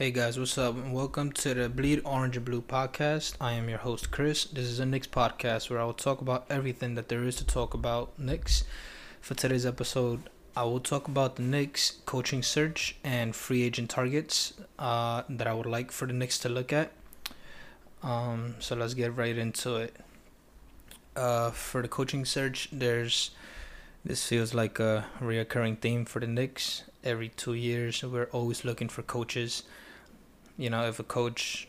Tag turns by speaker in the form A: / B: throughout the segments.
A: Hey guys, what's up? welcome to the Bleed Orange and Blue podcast. I am your host, Chris. This is a Knicks podcast where I will talk about everything that there is to talk about Knicks. For today's episode, I will talk about the Knicks coaching search and free agent targets uh, that I would like for the Knicks to look at. Um, so let's get right into it. Uh, for the coaching search, there's this feels like a reoccurring theme for the Knicks. Every two years, we're always looking for coaches you know, if a coach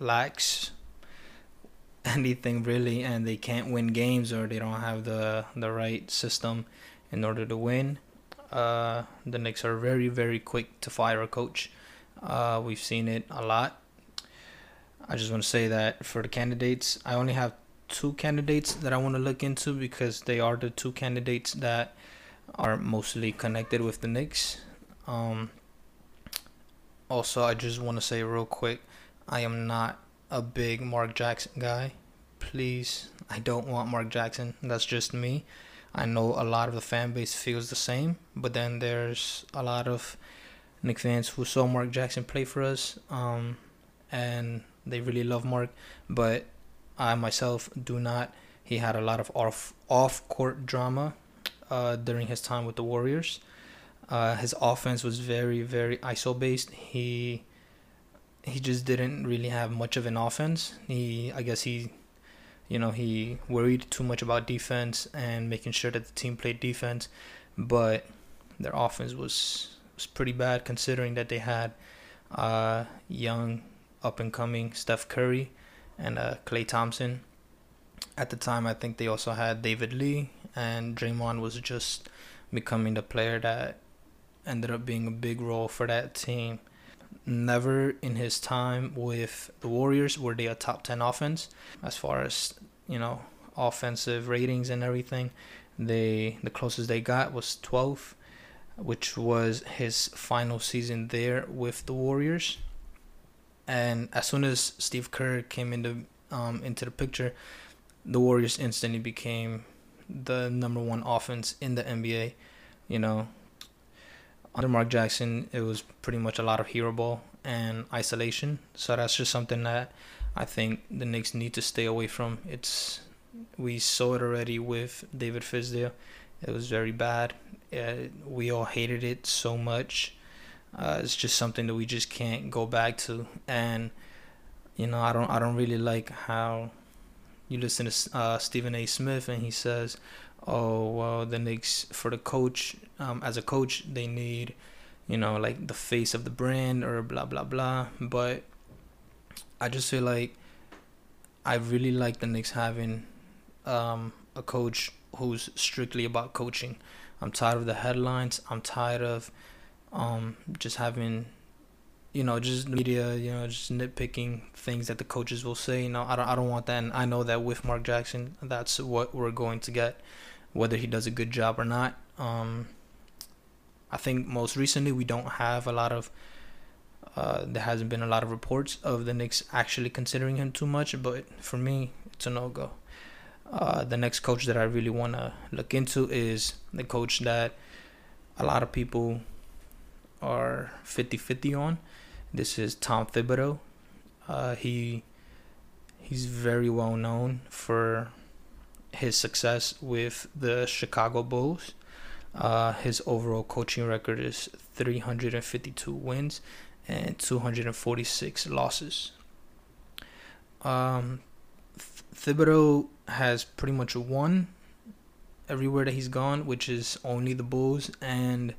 A: lacks anything really and they can't win games or they don't have the the right system in order to win, uh, the Knicks are very very quick to fire a coach. Uh, we've seen it a lot. I just want to say that for the candidates, I only have two candidates that I want to look into because they are the two candidates that are mostly connected with the Knicks. Um, also, I just want to say real quick I am not a big Mark Jackson guy. Please, I don't want Mark Jackson. That's just me. I know a lot of the fan base feels the same, but then there's a lot of Knick fans who saw Mark Jackson play for us, um, and they really love Mark. But I myself do not. He had a lot of off off court drama uh, during his time with the Warriors. Uh, his offense was very very ISO based. He he just didn't really have much of an offense. He I guess he you know he worried too much about defense and making sure that the team played defense, but their offense was was pretty bad considering that they had uh, young up and coming Steph Curry and uh, Klay Thompson. At the time, I think they also had David Lee, and Draymond was just becoming the player that ended up being a big role for that team. Never in his time with the Warriors were they a top 10 offense as far as, you know, offensive ratings and everything. They the closest they got was 12th, which was his final season there with the Warriors. And as soon as Steve Kerr came into um, into the picture, the Warriors instantly became the number one offense in the NBA. You know, under Mark Jackson, it was pretty much a lot of hero ball and isolation. So that's just something that I think the Knicks need to stay away from. It's we saw it already with David Fizdale. It was very bad. Uh, we all hated it so much. Uh, it's just something that we just can't go back to. And you know, I don't I don't really like how you listen to uh, Stephen A. Smith and he says, oh well the Knicks for the coach um, as a coach they need you know like the face of the brand or blah blah blah but I just feel like I really like the Knicks having um, a coach who's strictly about coaching. I'm tired of the headlines. I'm tired of um, just having, you know, just the media, you know, just nitpicking things that the coaches will say. You know, I don't, I don't want that. And I know that with Mark Jackson, that's what we're going to get whether he does a good job or not. Um, I think most recently we don't have a lot of. Uh, there hasn't been a lot of reports of the Knicks actually considering him too much, but for me, it's a no go. Uh, the next coach that I really want to look into is the coach that a lot of people are 50 50 on. This is Tom Thibodeau. Uh, he he's very well known for his success with the Chicago Bulls. Uh, his overall coaching record is 352 wins and 246 losses. Um, Thibodeau has pretty much won everywhere that he's gone, which is only the Bulls and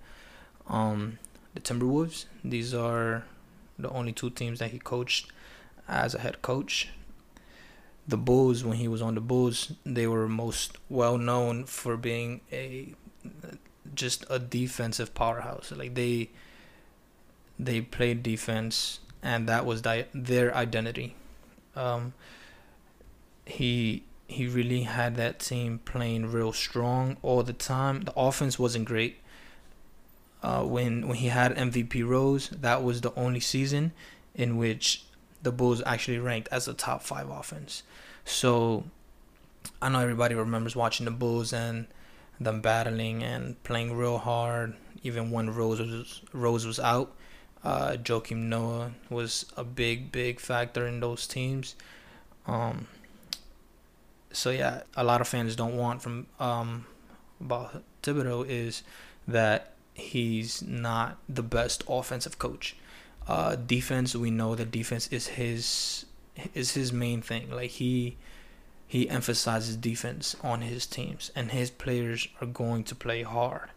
A: um, the Timberwolves. These are the only two teams that he coached as a head coach the Bulls when he was on the Bulls, they were most well known for being a just a defensive powerhouse. Like they they played defense, and that was di- their identity. Um, he he really had that team playing real strong all the time. The offense wasn't great. Uh, when when he had MVP Rose, that was the only season in which the Bulls actually ranked as a top five offense. So I know everybody remembers watching the Bulls and them battling and playing real hard, even when Rose was Rose was out. Uh, Joakim Noah was a big, big factor in those teams. Um, so yeah, a lot of fans don't want from um, about Thibodeau is that he's not the best offensive coach. Uh, defense, we know that defense is his is his main thing. Like he he emphasizes defense on his teams, and his players are going to play hard.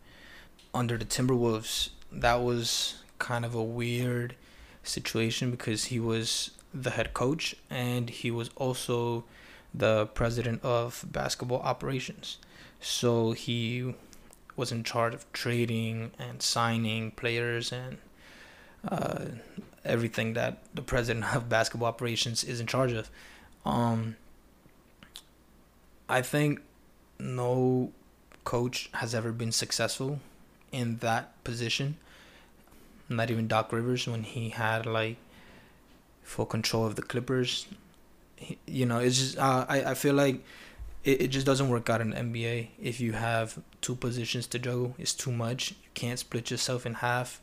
A: Under the Timberwolves, that was kind of a weird situation because he was the head coach and he was also the president of basketball operations. So he was in charge of trading and signing players and uh, everything that the president of basketball operations is in charge of. Um, I think no coach has ever been successful in that position. Not even Doc Rivers when he had like full control of the Clippers. He, you know, it's just uh, I I feel like it, it just doesn't work out in NBA if you have two positions to juggle. It's too much. You can't split yourself in half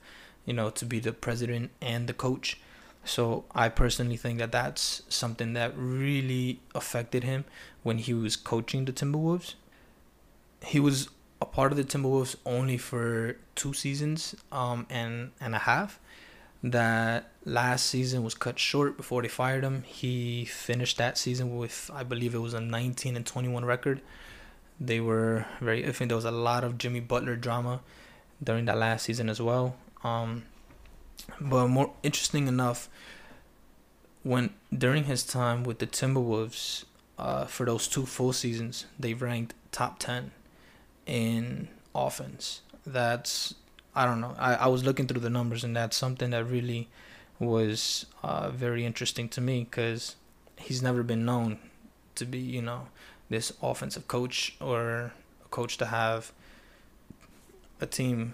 A: you know, to be the president and the coach. So I personally think that that's something that really affected him when he was coaching the Timberwolves. He was a part of the Timberwolves only for two seasons um, and and a half. That last season was cut short before they fired him. He finished that season with I believe it was a 19 and 21 record. They were very I think There was a lot of Jimmy Butler drama during that last season as well. Um, but more interesting enough, when during his time with the Timberwolves, uh, for those two full seasons, they ranked top ten in offense. That's I don't know. I, I was looking through the numbers, and that's something that really was uh, very interesting to me because he's never been known to be, you know, this offensive coach or a coach to have a team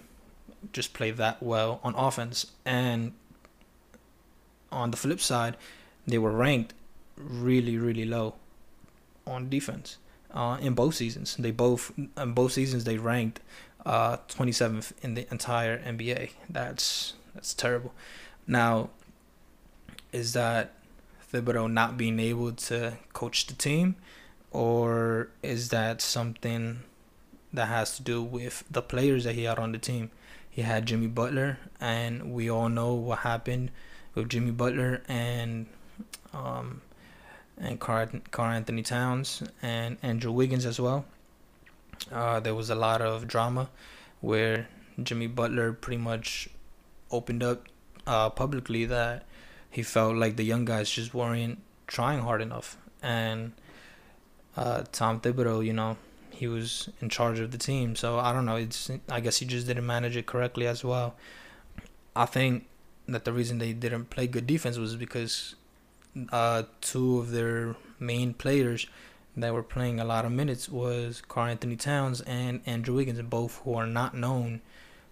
A: just play that well on offense. And on the flip side, they were ranked really, really low on defense uh, in both seasons. They both in both seasons they ranked uh, 27th in the entire NBA. That's that's terrible. Now, is that Thibodeau not being able to coach the team, or is that something that has to do with the players that he had on the team? He had Jimmy Butler, and we all know what happened with Jimmy Butler and um, and Karl, Karl-Anthony Towns and Andrew Wiggins as well. Uh, there was a lot of drama where Jimmy Butler pretty much opened up uh, publicly that he felt like the young guys just weren't trying hard enough, and uh, Tom Thibodeau, you know, he was in charge of the team. So I don't know. It's I guess he just didn't manage it correctly as well. I think that the reason they didn't play good defense was because uh, two of their main players that were playing a lot of minutes was Karl-Anthony Towns and Andrew Wiggins, both who are not known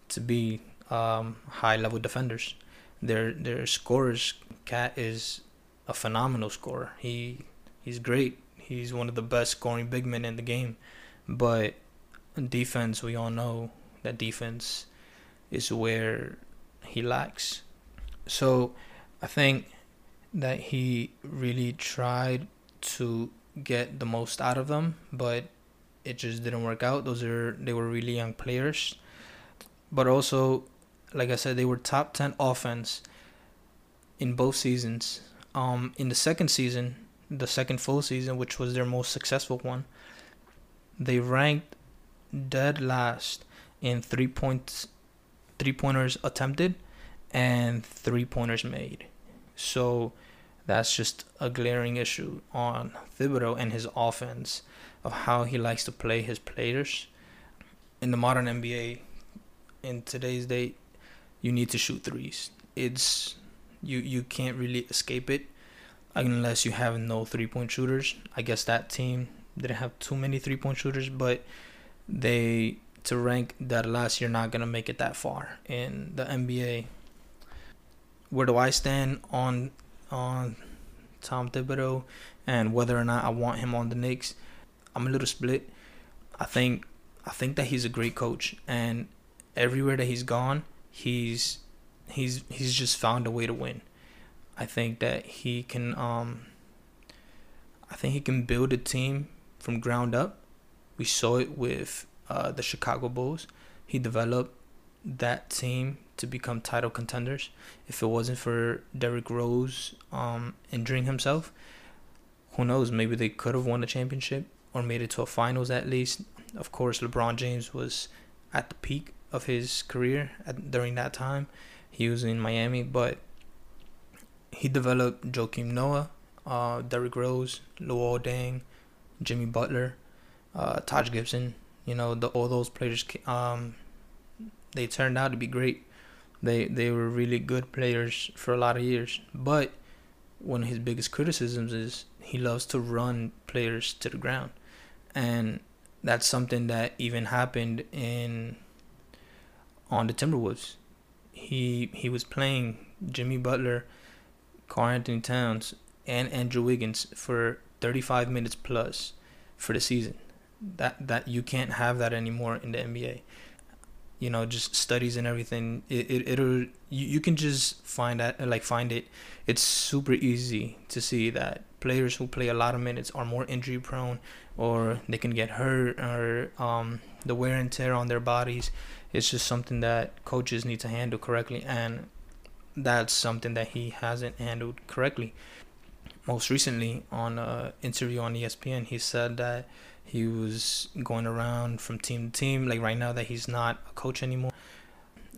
A: to be um, high level defenders. Their their scorers, KAT is a phenomenal scorer. He he's great. He's one of the best scoring big men in the game. But defense, we all know that defense is where he lacks. So I think that he really tried to get the most out of them, but it just didn't work out. Those are they were really young players. But also, like I said, they were top 10 offense in both seasons. Um in the second season, the second full season, which was their most successful one, they ranked dead last in three points, three pointers attempted, and three pointers made. So that's just a glaring issue on Thibodeau and his offense of how he likes to play his players. In the modern NBA, in today's day, you need to shoot threes. It's you you can't really escape it unless you have no three point shooters. I guess that team didn't have too many three point shooters, but they to rank that last, you're not gonna make it that far in the NBA. Where do I stand on on Tom Thibodeau and whether or not I want him on the Knicks? I'm a little split. I think I think that he's a great coach and everywhere that he's gone, he's he's he's just found a way to win. I think that he can um I think he can build a team from ground up. We saw it with uh, the Chicago Bulls. He developed that team to become title contenders. If it wasn't for Derrick Rose um, injuring himself, who knows? Maybe they could have won a championship or made it to a finals at least. Of course, LeBron James was at the peak of his career at, during that time. He was in Miami, but he developed Joakim Noah, uh, Derrick Rose, Luol Deng, Jimmy Butler, uh, Taj Gibson. You know, the, all those players, um, they turned out to be great. They they were really good players for a lot of years. But one of his biggest criticisms is he loves to run players to the ground, and that's something that even happened in on the Timberwolves. He he was playing Jimmy Butler, Karl-Anthony Towns, and Andrew Wiggins for 35 minutes plus for the season. That that you can't have that anymore in the NBA. You know, just studies and everything. It it it'll you, you can just find that like find it. It's super easy to see that players who play a lot of minutes are more injury prone or they can get hurt or um, the wear and tear on their bodies. It's just something that coaches need to handle correctly and that's something that he hasn't handled correctly most recently on an interview on ESPN, he said that he was going around from team to team, like right now that he's not a coach anymore,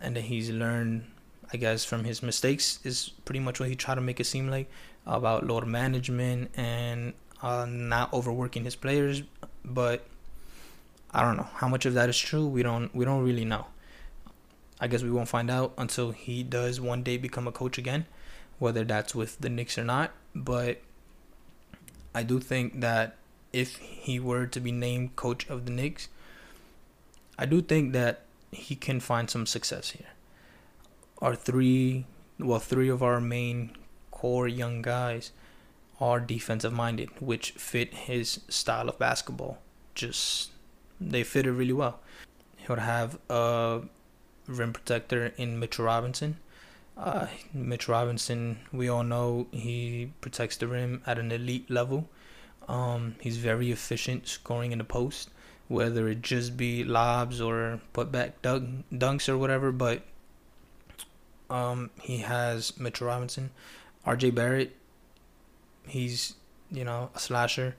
A: and that he's learned, I guess, from his mistakes is pretty much what he tried to make it seem like about load management and uh, not overworking his players. But I don't know how much of that is true. We don't we don't really know. I guess we won't find out until he does one day become a coach again, whether that's with the Knicks or not but I do think that if he were to be named coach of the Knicks, I do think that he can find some success here. Our three, well, three of our main core young guys are defensive minded, which fit his style of basketball. Just they fit it really well. He'll have a rim protector in Mitchell Robinson, uh, Mitch Robinson, we all know he protects the rim at an elite level. Um, he's very efficient scoring in the post, whether it just be lobs or putback dunk, dunks or whatever. But um, he has Mitch Robinson, R.J. Barrett. He's you know a slasher,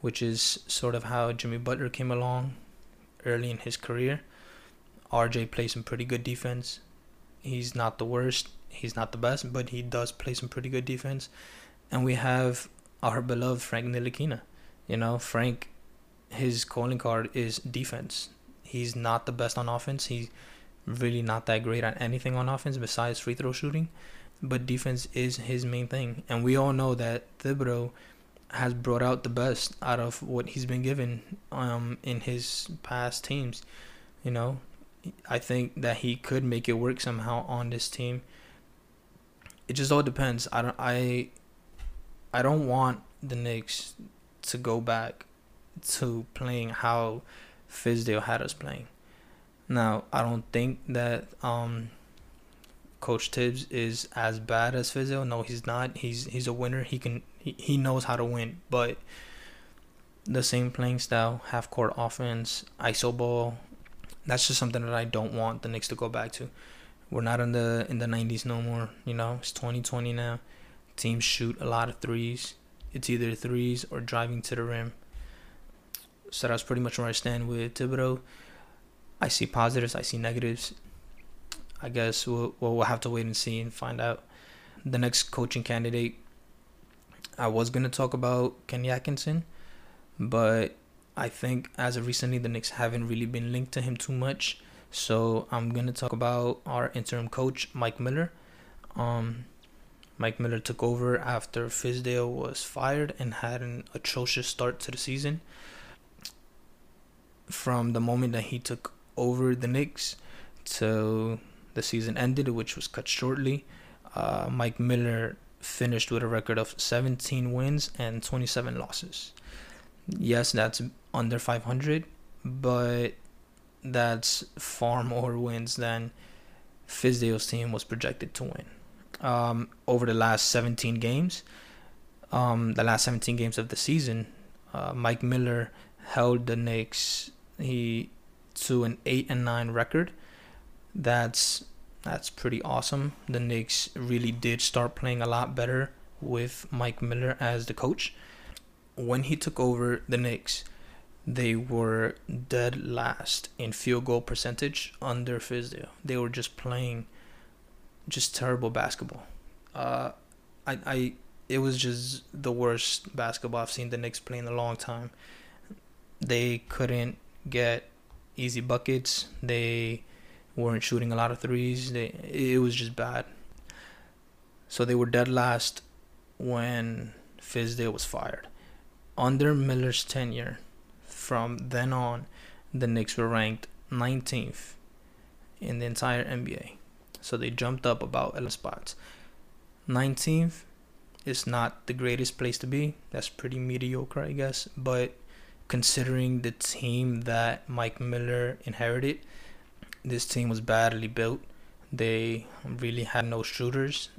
A: which is sort of how Jimmy Butler came along early in his career. R.J. plays some pretty good defense. He's not the worst. He's not the best, but he does play some pretty good defense. And we have our beloved Frank Ntilikina. You know, Frank, his calling card is defense. He's not the best on offense. He's really not that great at anything on offense besides free throw shooting. But defense is his main thing. And we all know that Thibodeau has brought out the best out of what he's been given um, in his past teams. You know, I think that he could make it work somehow on this team. It just all depends. I don't I I don't want the Knicks to go back to playing how Fizdale had us playing. Now, I don't think that um, Coach Thibs is as bad as Fizdale. No, he's not. He's he's a winner. He can he, he knows how to win, but the same playing style, half court offense, iso ball, that's just something that I don't want the Knicks to go back to. We're not in the in the 90s no more. You know, it's 2020 now. Teams shoot a lot of threes. It's either threes or driving to the rim. So that's pretty much where I stand with Thibodeau. I see positives. I see negatives. I guess we'll we'll have to wait and see and find out. The next coaching candidate. I was gonna talk about Kenny Atkinson, but I think as of recently, the Knicks haven't really been linked to him too much. So I'm gonna talk about our interim coach, Mike Miller. Um, Mike Miller took over after Fizdale was fired and had an atrocious start to the season. From the moment that he took over the Knicks to the season ended, which was cut shortly, uh, Mike Miller finished with a record of 17 wins and 27 losses. Yes, that's under 500, but that's far more wins than Fizdale's team was projected to win. Um, over the last 17 games, um, the last 17 games of the season, uh, Mike Miller held the Knicks he to an eight and nine record. That's that's pretty awesome. The Knicks really did start playing a lot better with Mike Miller as the coach. When he took over the Knicks, they were dead last in field goal percentage under Fizdale. They were just playing just terrible basketball. Uh, I, I, it was just the worst basketball I've seen the Knicks play in a long time. They couldn't get easy buckets. They weren't shooting a lot of threes. They, it was just bad. So they were dead last when Fizdale was fired. Under Miller's tenure, from then on, the Knicks were ranked 19th in the entire NBA. So they jumped up about 11 spots. 19th is not the greatest place to be. That's pretty mediocre, I guess. But considering the team that Mike Miller inherited, this team was badly built. They really had no shooters.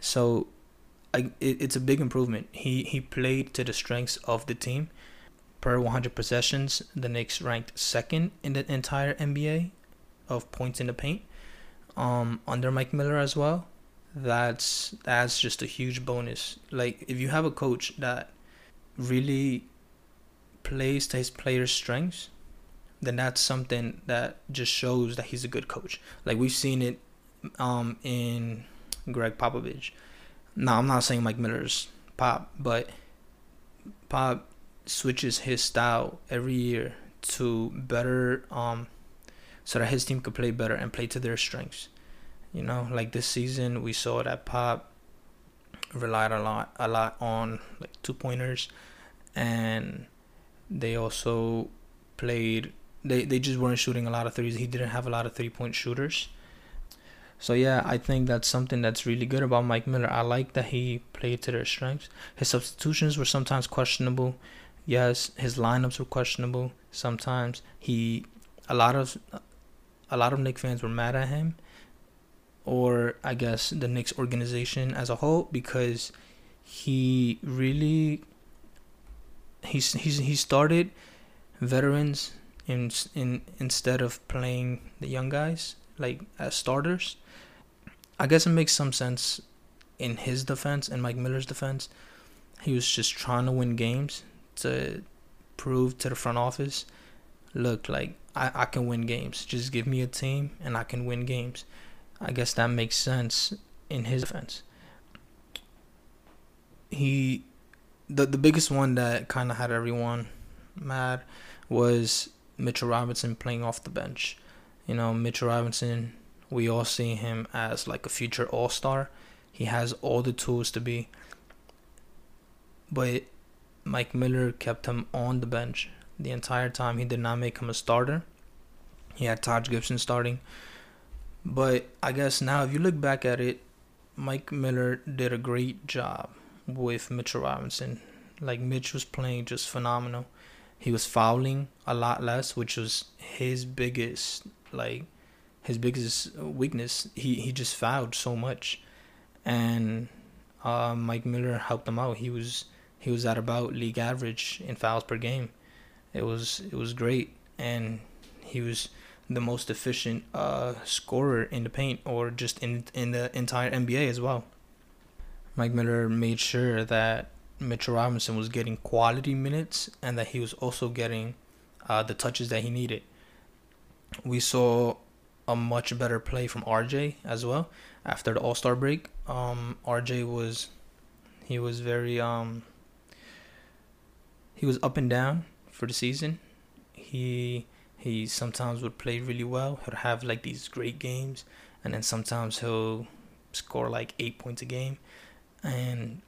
A: So I, it, it's a big improvement. He he played to the strengths of the team per 100 possessions, the Knicks ranked second in the entire NBA of points in the paint. Um, under Mike Miller as well. That's that's just a huge bonus. Like if you have a coach that really plays to his players' strengths, then that's something that just shows that he's a good coach. Like we've seen it um, in Gregg Popovich. Now I'm not saying Mike Miller's Pop, but Pop switches his style every year to better um so that his team could play better and play to their strengths. You know, like this season we saw that Pop relied a lot a lot on like two pointers and they also played they, they just weren't shooting a lot of threes. He didn't have a lot of three point shooters. So yeah, I think that's something that's really good about Mike Miller. I like that he played to their strengths. His substitutions were sometimes questionable yes, his lineups were questionable sometimes. He a lot of a lot of Knicks fans were mad at him, or I guess the Knicks organization as a whole because he really he's he's he started veterans in in instead of playing the young guys like as starters. I guess it makes some sense in his defense and Mike Miller's defense. He was just trying to win games to prove to the front office, look, like I, I can win games. Just give me a team and I can win games. I guess that makes sense in his defense. He the the biggest one that kind of had everyone mad was Mitchell Robinson playing off the bench. You know, Mitchell Robinson, we all see him as like a future all-star. He has all the tools to be. But Mike Miller kept him on the bench the entire time. He did not make him a starter. He had Taj Gibson starting. But I guess now, if you look back at it, Mike Miller did a great job with Mitchell Robinson. Like, Mitch was playing just phenomenal. He was fouling a lot less, which was his biggest, like, his biggest weakness. He, he just fouled so much. And uh, Mike Miller helped him out. He was he was at about league average in fouls per game. It was it was great, and he was the most efficient uh, scorer in the paint or just in in the entire NBA as well. Mike Miller made sure that Mitchell Robinson was getting quality minutes and that he was also getting uh, the touches that he needed. We saw a much better play from RJ as well after the All Star break. Um, RJ was he was very um, he was up and down for the season. He he sometimes would play really well. He'd have like these great games, and then sometimes he'll score like eight points a game. And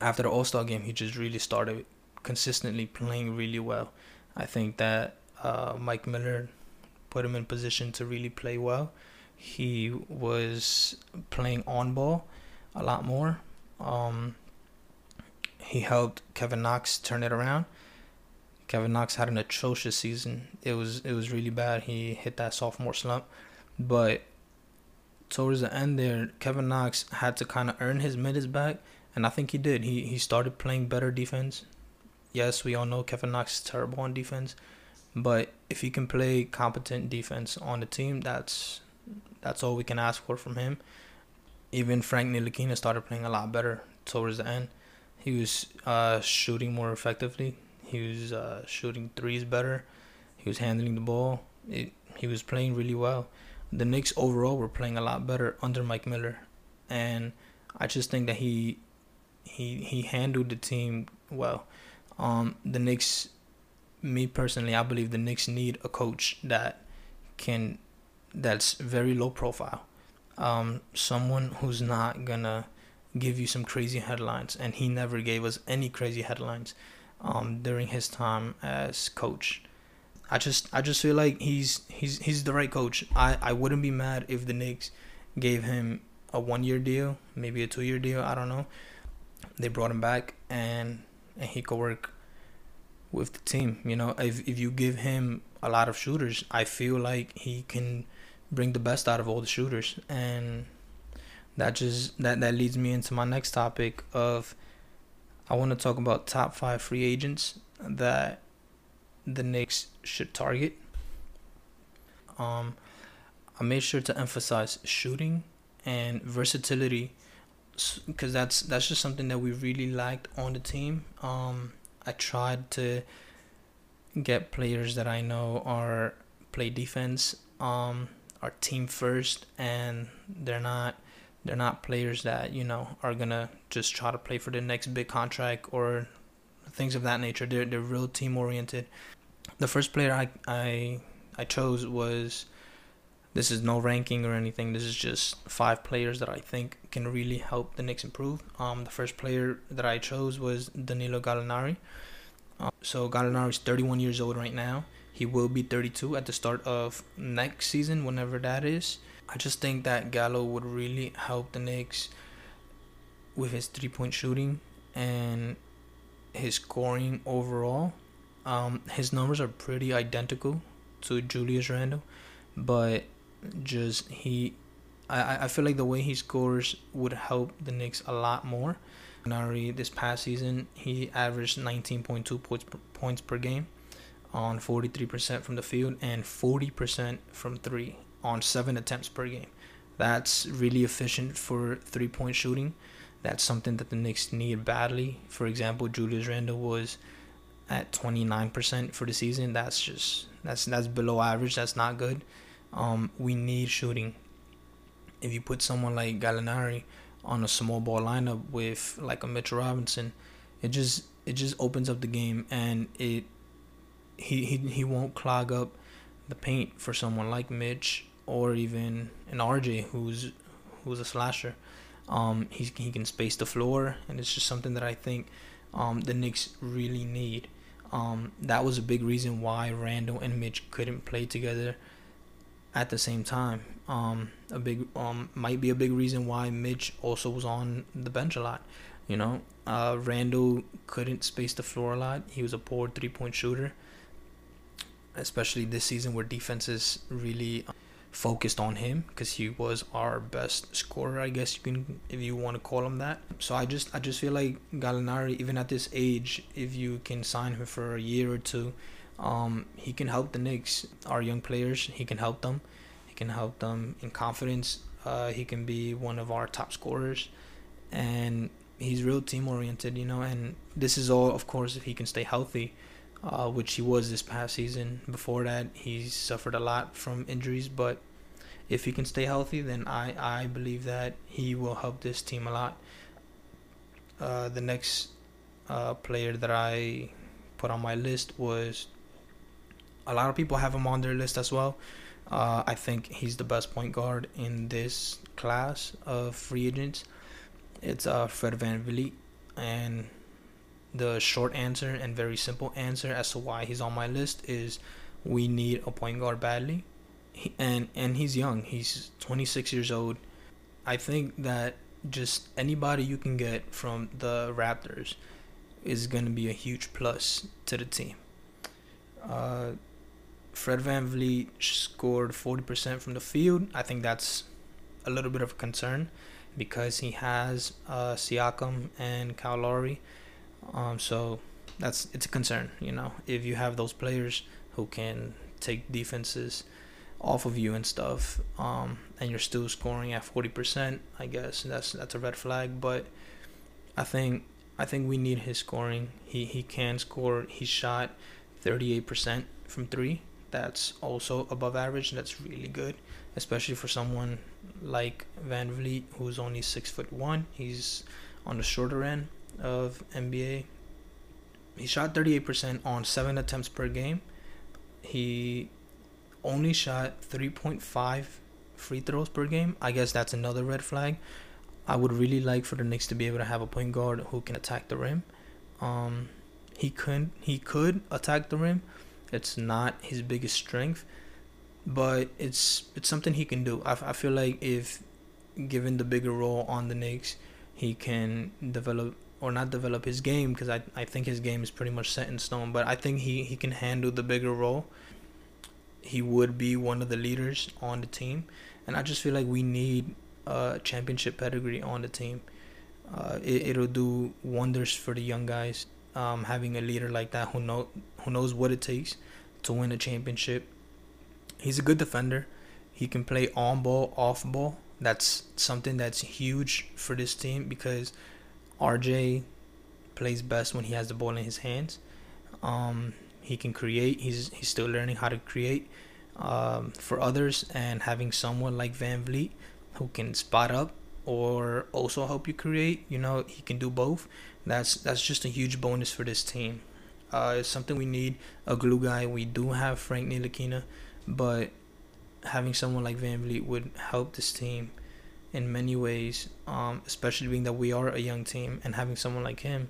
A: after the All Star game, he just really started consistently playing really well. I think that uh, Mike Miller put him in position to really play well. He was playing on ball a lot more. Um, he helped Kevin Knox turn it around. Kevin Knox had an atrocious season. It was it was really bad. He hit that sophomore slump, but towards the end there, Kevin Knox had to kind of earn his minutes back, and I think he did. He he started playing better defense. Yes, we all know Kevin Knox is terrible on defense, but if he can play competent defense on the team, that's that's all we can ask for from him. Even Frank Ntilikina started playing a lot better towards the end. He was uh, shooting more effectively. He was uh, shooting threes better. He was handling the ball. It, he was playing really well. The Knicks overall were playing a lot better under Mike Miller, and I just think that he he he handled the team well. Um, the Knicks, me personally, I believe the Knicks need a coach that can that's very low profile. Um, someone who's not gonna give you some crazy headlines, and he never gave us any crazy headlines um, during his time as coach. I just I just feel like he's he's he's the right coach. I, I wouldn't be mad if the Knicks gave him a one year deal, maybe a two year deal. I don't know. They brought him back and and he could work with the team. You know, if if you give him a lot of shooters, I feel like he can bring the best out of all the shooters and that just that that leads me into my next topic of I want to talk about top 5 free agents that the Knicks should target. Um I made sure to emphasize shooting and versatility because that's that's just something that we really liked on the team. Um I tried to get players that I know are play defense um are team first and they're not they're not players that you know are gonna just try to play for the next big contract or things of that nature. They're they're real team oriented. The first player I I I chose was this is no ranking or anything. This is just five players that I think can really help the Knicks improve. Um, the first player that I chose was Danilo Gallinari. Um, so Gallinari is 31 years old right now. He will be 32 at the start of next season, whenever that is. I just think that Gallo would really help the Knicks with his three point shooting and his scoring overall. Um, his numbers are pretty identical to Julius Randle, but just he, I, I feel like the way he scores would help the Knicks a lot more. Nari this past season he averaged 19.2 points per, points per game on 43% from the field and 40% from three on seven attempts per game. That's really efficient for three point shooting. That's something that the Knicks need badly. For example, Julius Randle was at 29% for the season. That's just that's that's below average. That's not good. Um, we need shooting. If you put someone like Gallinari on a small ball lineup with like a Mitchell Robinson, it just it just opens up the game and it he he, he won't clog up the paint for someone like Mitch or even an RJ who's who's a slasher. Um, he he can space the floor, and it's just something that I think um, the Knicks really need. Um, that was a big reason why Randle and Mitch couldn't play together at the same time. Um, a big um, might be a big reason why Mitch also was on the bench a lot. You know, uh, Randle couldn't space the floor a lot. He was a poor three point shooter, especially this season where defenses really focused on him because he was our best scorer, I guess you can if you want to call him that. So I just I just feel like Gallinari, even at this age, if you can sign him for a year or two, um, he can help the Knicks, our young players. He can help them. He can help them in confidence. Uh, he can be one of our top scorers, and he's real team oriented, you know. And this is all, of course, if he can stay healthy uh, which he was this past season. Before that, he suffered a lot from injuries, but if he can stay healthy, then I, I believe that he will help this team a lot. Uh, the next uh, player that I put on my list was a lot of people have him on their list as well. Uh, I think he's the best point guard in this class of free agents. It's uh, Fred VanVleet, and the short answer and very simple answer as to why he's on my list is we need a point guard badly. And and he's young. He's 26 years old. I think that just anybody you can get from the Raptors is going to be a huge plus to the team. Uh, Fred VanVleet scored 40% from the field. I think that's a little bit of a concern because he has uh, Siakam and Kyle Lowry. Um, so that's it's a concern, you know, if you have those players who can take defenses off of you and stuff, um, and you're still scoring at forty percent, I guess that's that's a red flag. But I think I think we need his scoring. He he can score. He shot thirty eight percent from three. That's also above average. That's really good, especially for someone like VanVleet, who's only six foot one. He's on the shorter end of NBA. He shot 38% on seven attempts per game. He only shot 3.5 free throws per game. I guess that's another red flag. I would really like for the Knicks to be able to have a point guard who can attack the rim. Um, he could he could attack the rim. It's not his biggest strength, but it's it's something he can do. I, I feel like if given the bigger role on the Knicks, he can develop or not develop his game because I, I think his game is pretty much set in stone. But I think he, he can handle the bigger role. He would be one of the leaders on the team, and I just feel like we need a championship pedigree on the team. Uh, it, it'll do wonders for the young guys. Um, having a leader like that who know who knows what it takes to win a championship he's a good defender. He can play on ball, off ball. That's something that's huge for this team because RJ plays best when he has the ball in his hands. Um, he can create. He's he's still learning how to create um, for others, and having someone like VanVleet who can spot up or also help you create. You know, he can do both. That's that's just a huge bonus for this team. Uh, it's something we need. A glue guy. We do have Frank Ntilikina but having someone like VanVleet would help this team in many ways, um, especially being that we are a young team and having someone like him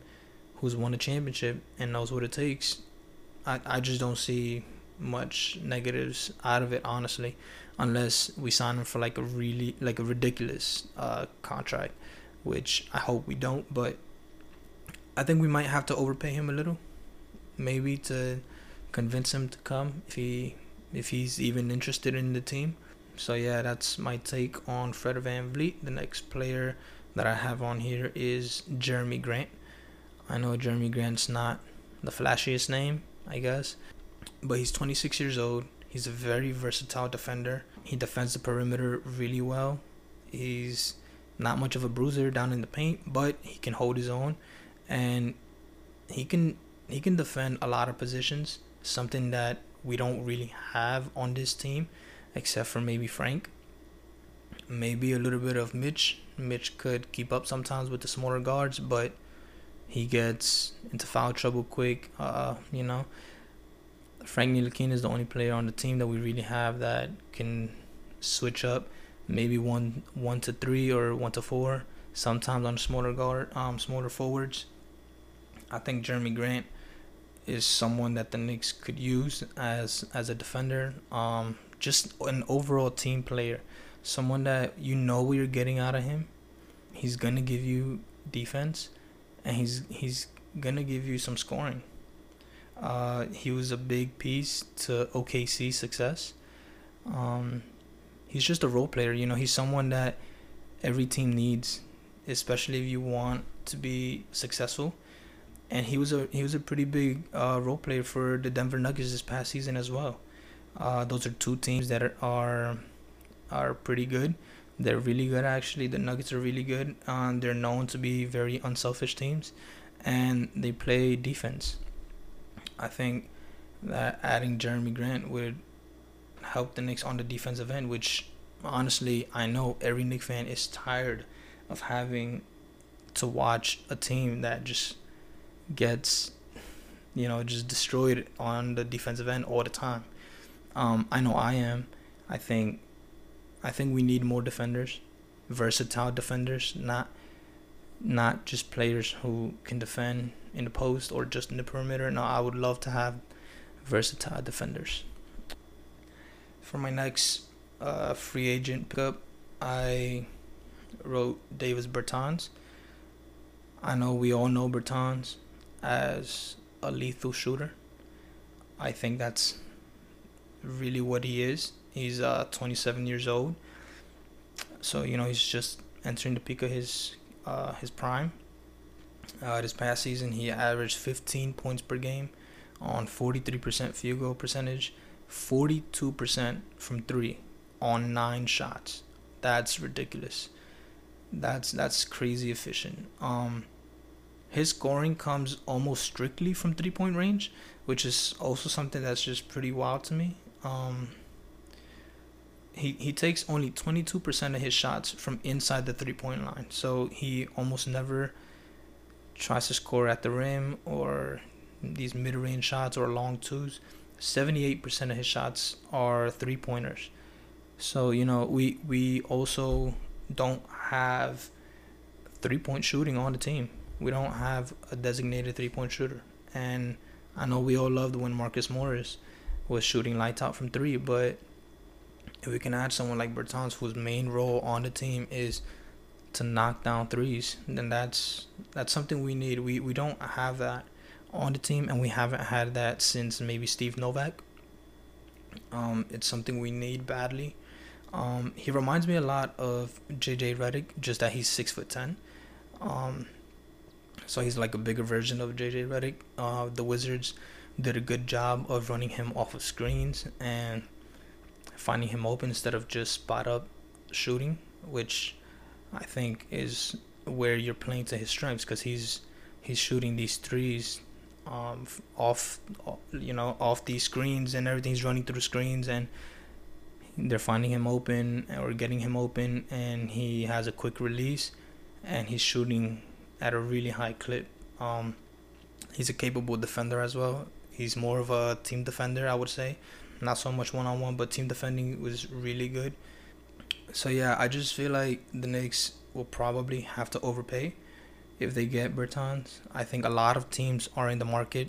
A: who's won a championship and knows what it takes. I, I just don't see much negatives out of it, honestly, unless we sign him for like a really, like a ridiculous uh, contract, which I hope we don't, but I think we might have to overpay him a little, maybe to convince him to come if he if he's even interested in the team. So yeah, that's my take on Fred VanVleet. The next player that I have on here is Jerami Grant. I know Jerami Grant's not the flashiest name, I guess, but he's 26 years old. He's a very versatile defender. He defends the perimeter really well. He's not much of a bruiser down in the paint, but he can hold his own and he can he can defend a lot of positions, something that we don't really have on this team, except for maybe Frank. Maybe a little bit of Mitch. Mitch could keep up sometimes with the smaller guards, but he gets into foul trouble quick. Uh, you know, Frank Ntilikina is the only player on the team that we really have that can switch up, maybe one one to three or one to four. Sometimes on smaller guard, um, smaller forwards. I think Jerami Grant is someone that the Knicks could use as as a defender. Um, just an overall team player, someone that you know what you're getting out of him. He's gonna give you defense, and he's he's gonna give you some scoring. Uh, he was a big piece to OKC success. Um, he's just a role player. You know, he's someone that every team needs, especially if you want to be successful and he was a he was a pretty big uh, role player for the Denver Nuggets this past season as well. Uh, those are two teams that are, are pretty good. They're really good actually. The Nuggets are really good. Um, they're known to be very unselfish teams, and they play defense. I think that adding Jerami Grant would help the Knicks on the defensive end, which honestly I know every Knicks fan is tired of having to watch a team that just gets, you know, just destroyed on the defensive end all the time. Um, I know I am. I think, I think we need more defenders, versatile defenders, not, not just players who can defend in the post or just in the perimeter. No, I would love to have versatile defenders. For my next uh, free agent pickup, I wrote Davis Bertans. I know we all know Bertans as a lethal shooter. I think that's really what he is. He's uh, 27 years old. So you know he's just entering the peak of his uh, his prime. Uh, this past season, he averaged 15 points per game on 43% field goal percentage, 42% from three on nine shots. That's ridiculous. That's that's crazy efficient. Um, his scoring comes almost strictly from three point range, which is also something that's just pretty wild to me. Um, he he takes only 22% of his shots from inside the three point line. So he almost never tries to score at the rim or these mid range shots or long twos. 78% of his shots are three pointers. So, you know, we we also don't have three point shooting on the team. We don't have a designated three point shooter. And I know we all loved when Marcus Morris was shooting lights out from three, but if we can add someone like Bertans, whose main role on the team is to knock down threes, then that's that's something we need. We we don't have that on the team, and we haven't had that since maybe Steve Novak. Um, it's something we need badly. Um, he reminds me a lot of JJ Redick, just that he's six foot ten. Um, so he's like a bigger version of JJ Redick. Uh, the Wizards did a good job of running him off of screens and finding him open instead of just spot up shooting, which I think is where you're playing to his strengths because he's he's shooting these threes um, off you know off these screens and everything's running through the screens and they're finding him open or getting him open and he has a quick release and he's shooting at a really high clip. Um, he's a capable defender as well he's more of a team defender I would say not so much one on one, but team defending was really good. So yeah, I just feel like the Knicks will probably have to overpay if they get Bertans. I think a lot of teams are in the market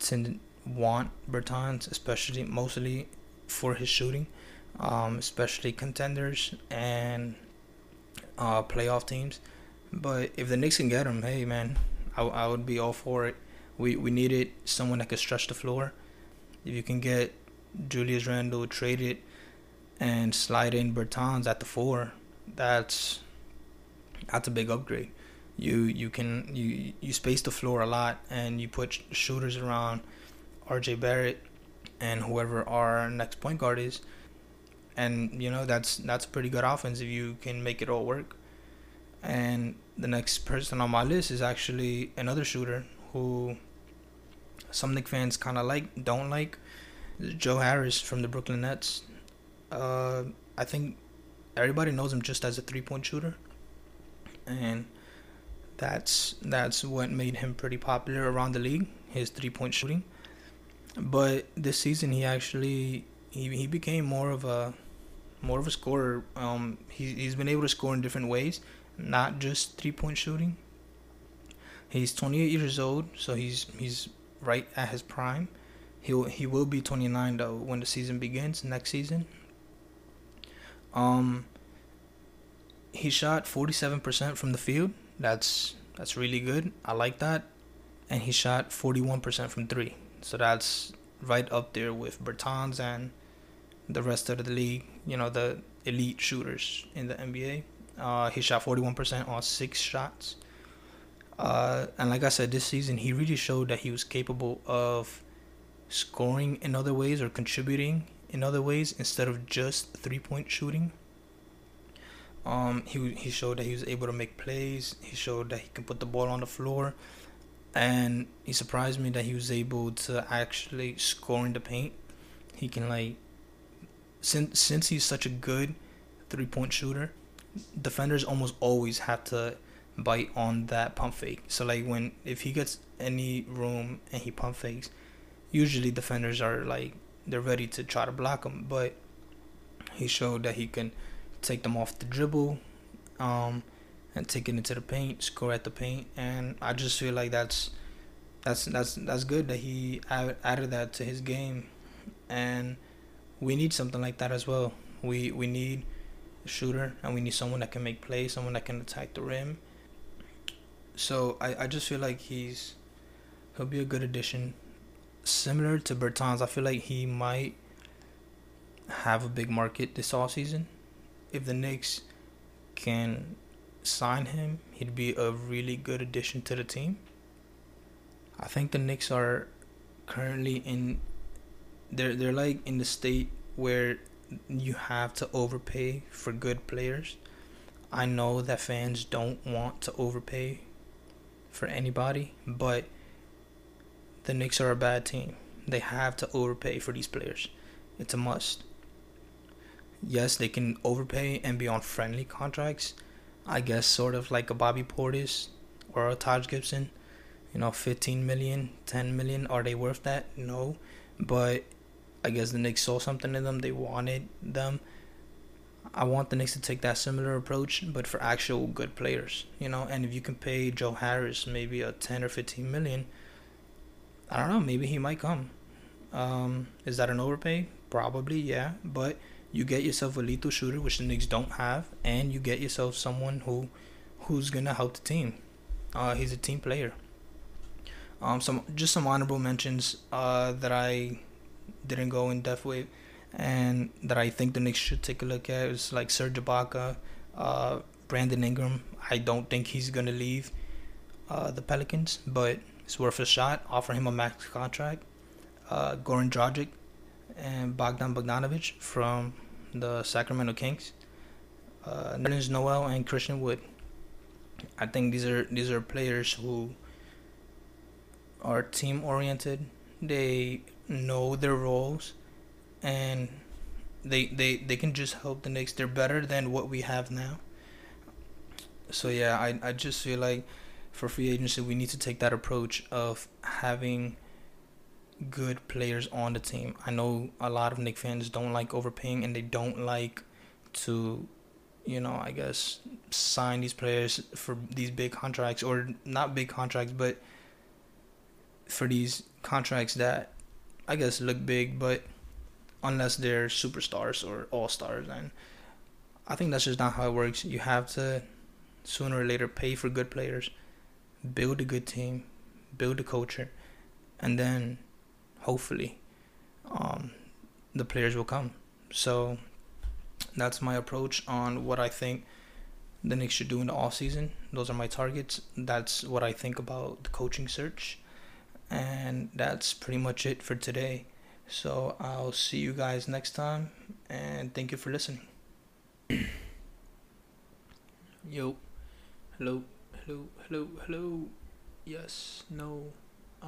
A: to want Bertans, especially mostly for his shooting, um, especially contenders and uh, playoff teams. But if the Knicks can get him, hey man, I, I would be all for it. We we needed someone that could stretch the floor. If you can get Julius Randle traded and slide in Bertans at the four, that's that's a big upgrade. You you can you you space the floor a lot and you put shooters around R.J. Barrett and whoever our next point guard is, and you know that's that's pretty good offense if you can make it all work. And the next person on my list is actually another shooter who some Knicks fans kind of like, don't like, Joe Harris from the Brooklyn Nets. Uh, I think everybody knows him just as a three-point shooter, and that's that's what made him pretty popular around the league. His three-point shooting. But this season, he actually he, he became more of a more of a scorer. Um, he he's been able to score in different ways, not just three-point shooting. He's 28 years old, so he's he's right at his prime he he will be 29 though when the season begins next season. Um, he shot 47% from the field. That's that's really good. I like that. And he shot 41% from three. So that's right up there with Bertans and the rest of the league. You know the elite shooters in the NBA. Uh, he shot 41% on six shots. Uh, and like I said, this season he really showed that he was capable of scoring in other ways or contributing in other ways instead of just three point shooting. Um, he he showed that he was able to make plays. He showed that he can put the ball on the floor, and he surprised me that he was able to actually score in the paint. He can like, since since he's such a good three point shooter, defenders almost always have to bite on that pump fake. So like when if he gets any room and he pump fakes, usually defenders are like they're ready to try to block him, but he showed that he can take them off the dribble, um, and take it into the paint, score at the paint, and I just feel like that's that's that's that's good that he added that to his game, and we need something like that as well. We we need a shooter, and we need someone that can make plays, someone that can attack the rim. So I, I just feel like he's he'll be a good addition similar to Bertans, I feel like he might have a big market this off season. If the Knicks can sign him, he'd be a really good addition to the team. I think the Knicks are currently in they're they're like in the state where you have to overpay for good players. I know that fans don't want to overpay for anybody, but the Knicks are a bad team. They have to overpay for these players. It's a must. Yes, they can overpay and be on friendly contracts. I guess sort of like a Bobby Portis or a Taj Gibson. You know, 15 million, 10 million. Are they worth that? No. But I guess the Knicks saw something in them. They wanted them. I want the Knicks to take that similar approach, but for actual good players, you know. And if you can pay Joe Harris maybe a 10 or 15 million, I don't know, maybe he might come. Um, is that an overpay? Probably, yeah. But you get yourself a lethal shooter, which the Knicks don't have, and you get yourself someone who, who's gonna help the team. Uh, he's a team player. Um, some just some honorable mentions uh, that I didn't go in depth with, and that I think the Knicks should take a look at is like Serge Ibaka, uh, Brandon Ingram. I don't think he's gonna leave uh, the Pelicans, but it's worth a shot. Offer him a max contract. Uh, Goran Dragic and Bogdan Bogdanovic from the Sacramento Kings. Uh, Nerlens Noel and Christian Wood. I think these are these are players who are team oriented. They know their roles, and they they they can just help the Knicks. They're better than what we have now. So yeah, I I just feel like for free agency we need to take that approach of having good players on the team. I know a lot of Knick fans don't like overpaying and they don't like to, you know, I guess sign these players for these big contracts or not big contracts, but for these contracts that I guess look big, but unless they're superstars or all stars, and I think that's just not how it works. You have to sooner or later pay for good players, build a good team, build a culture, and then hopefully um, the players will come. So that's my approach on what I think the Knicks should do in the off season. Those are my targets. That's what I think about the coaching search. And that's pretty much it for today. So I'll see you guys next time and thank you for listening. Yo. Hello. Hello. Hello. Hello. Yes. No.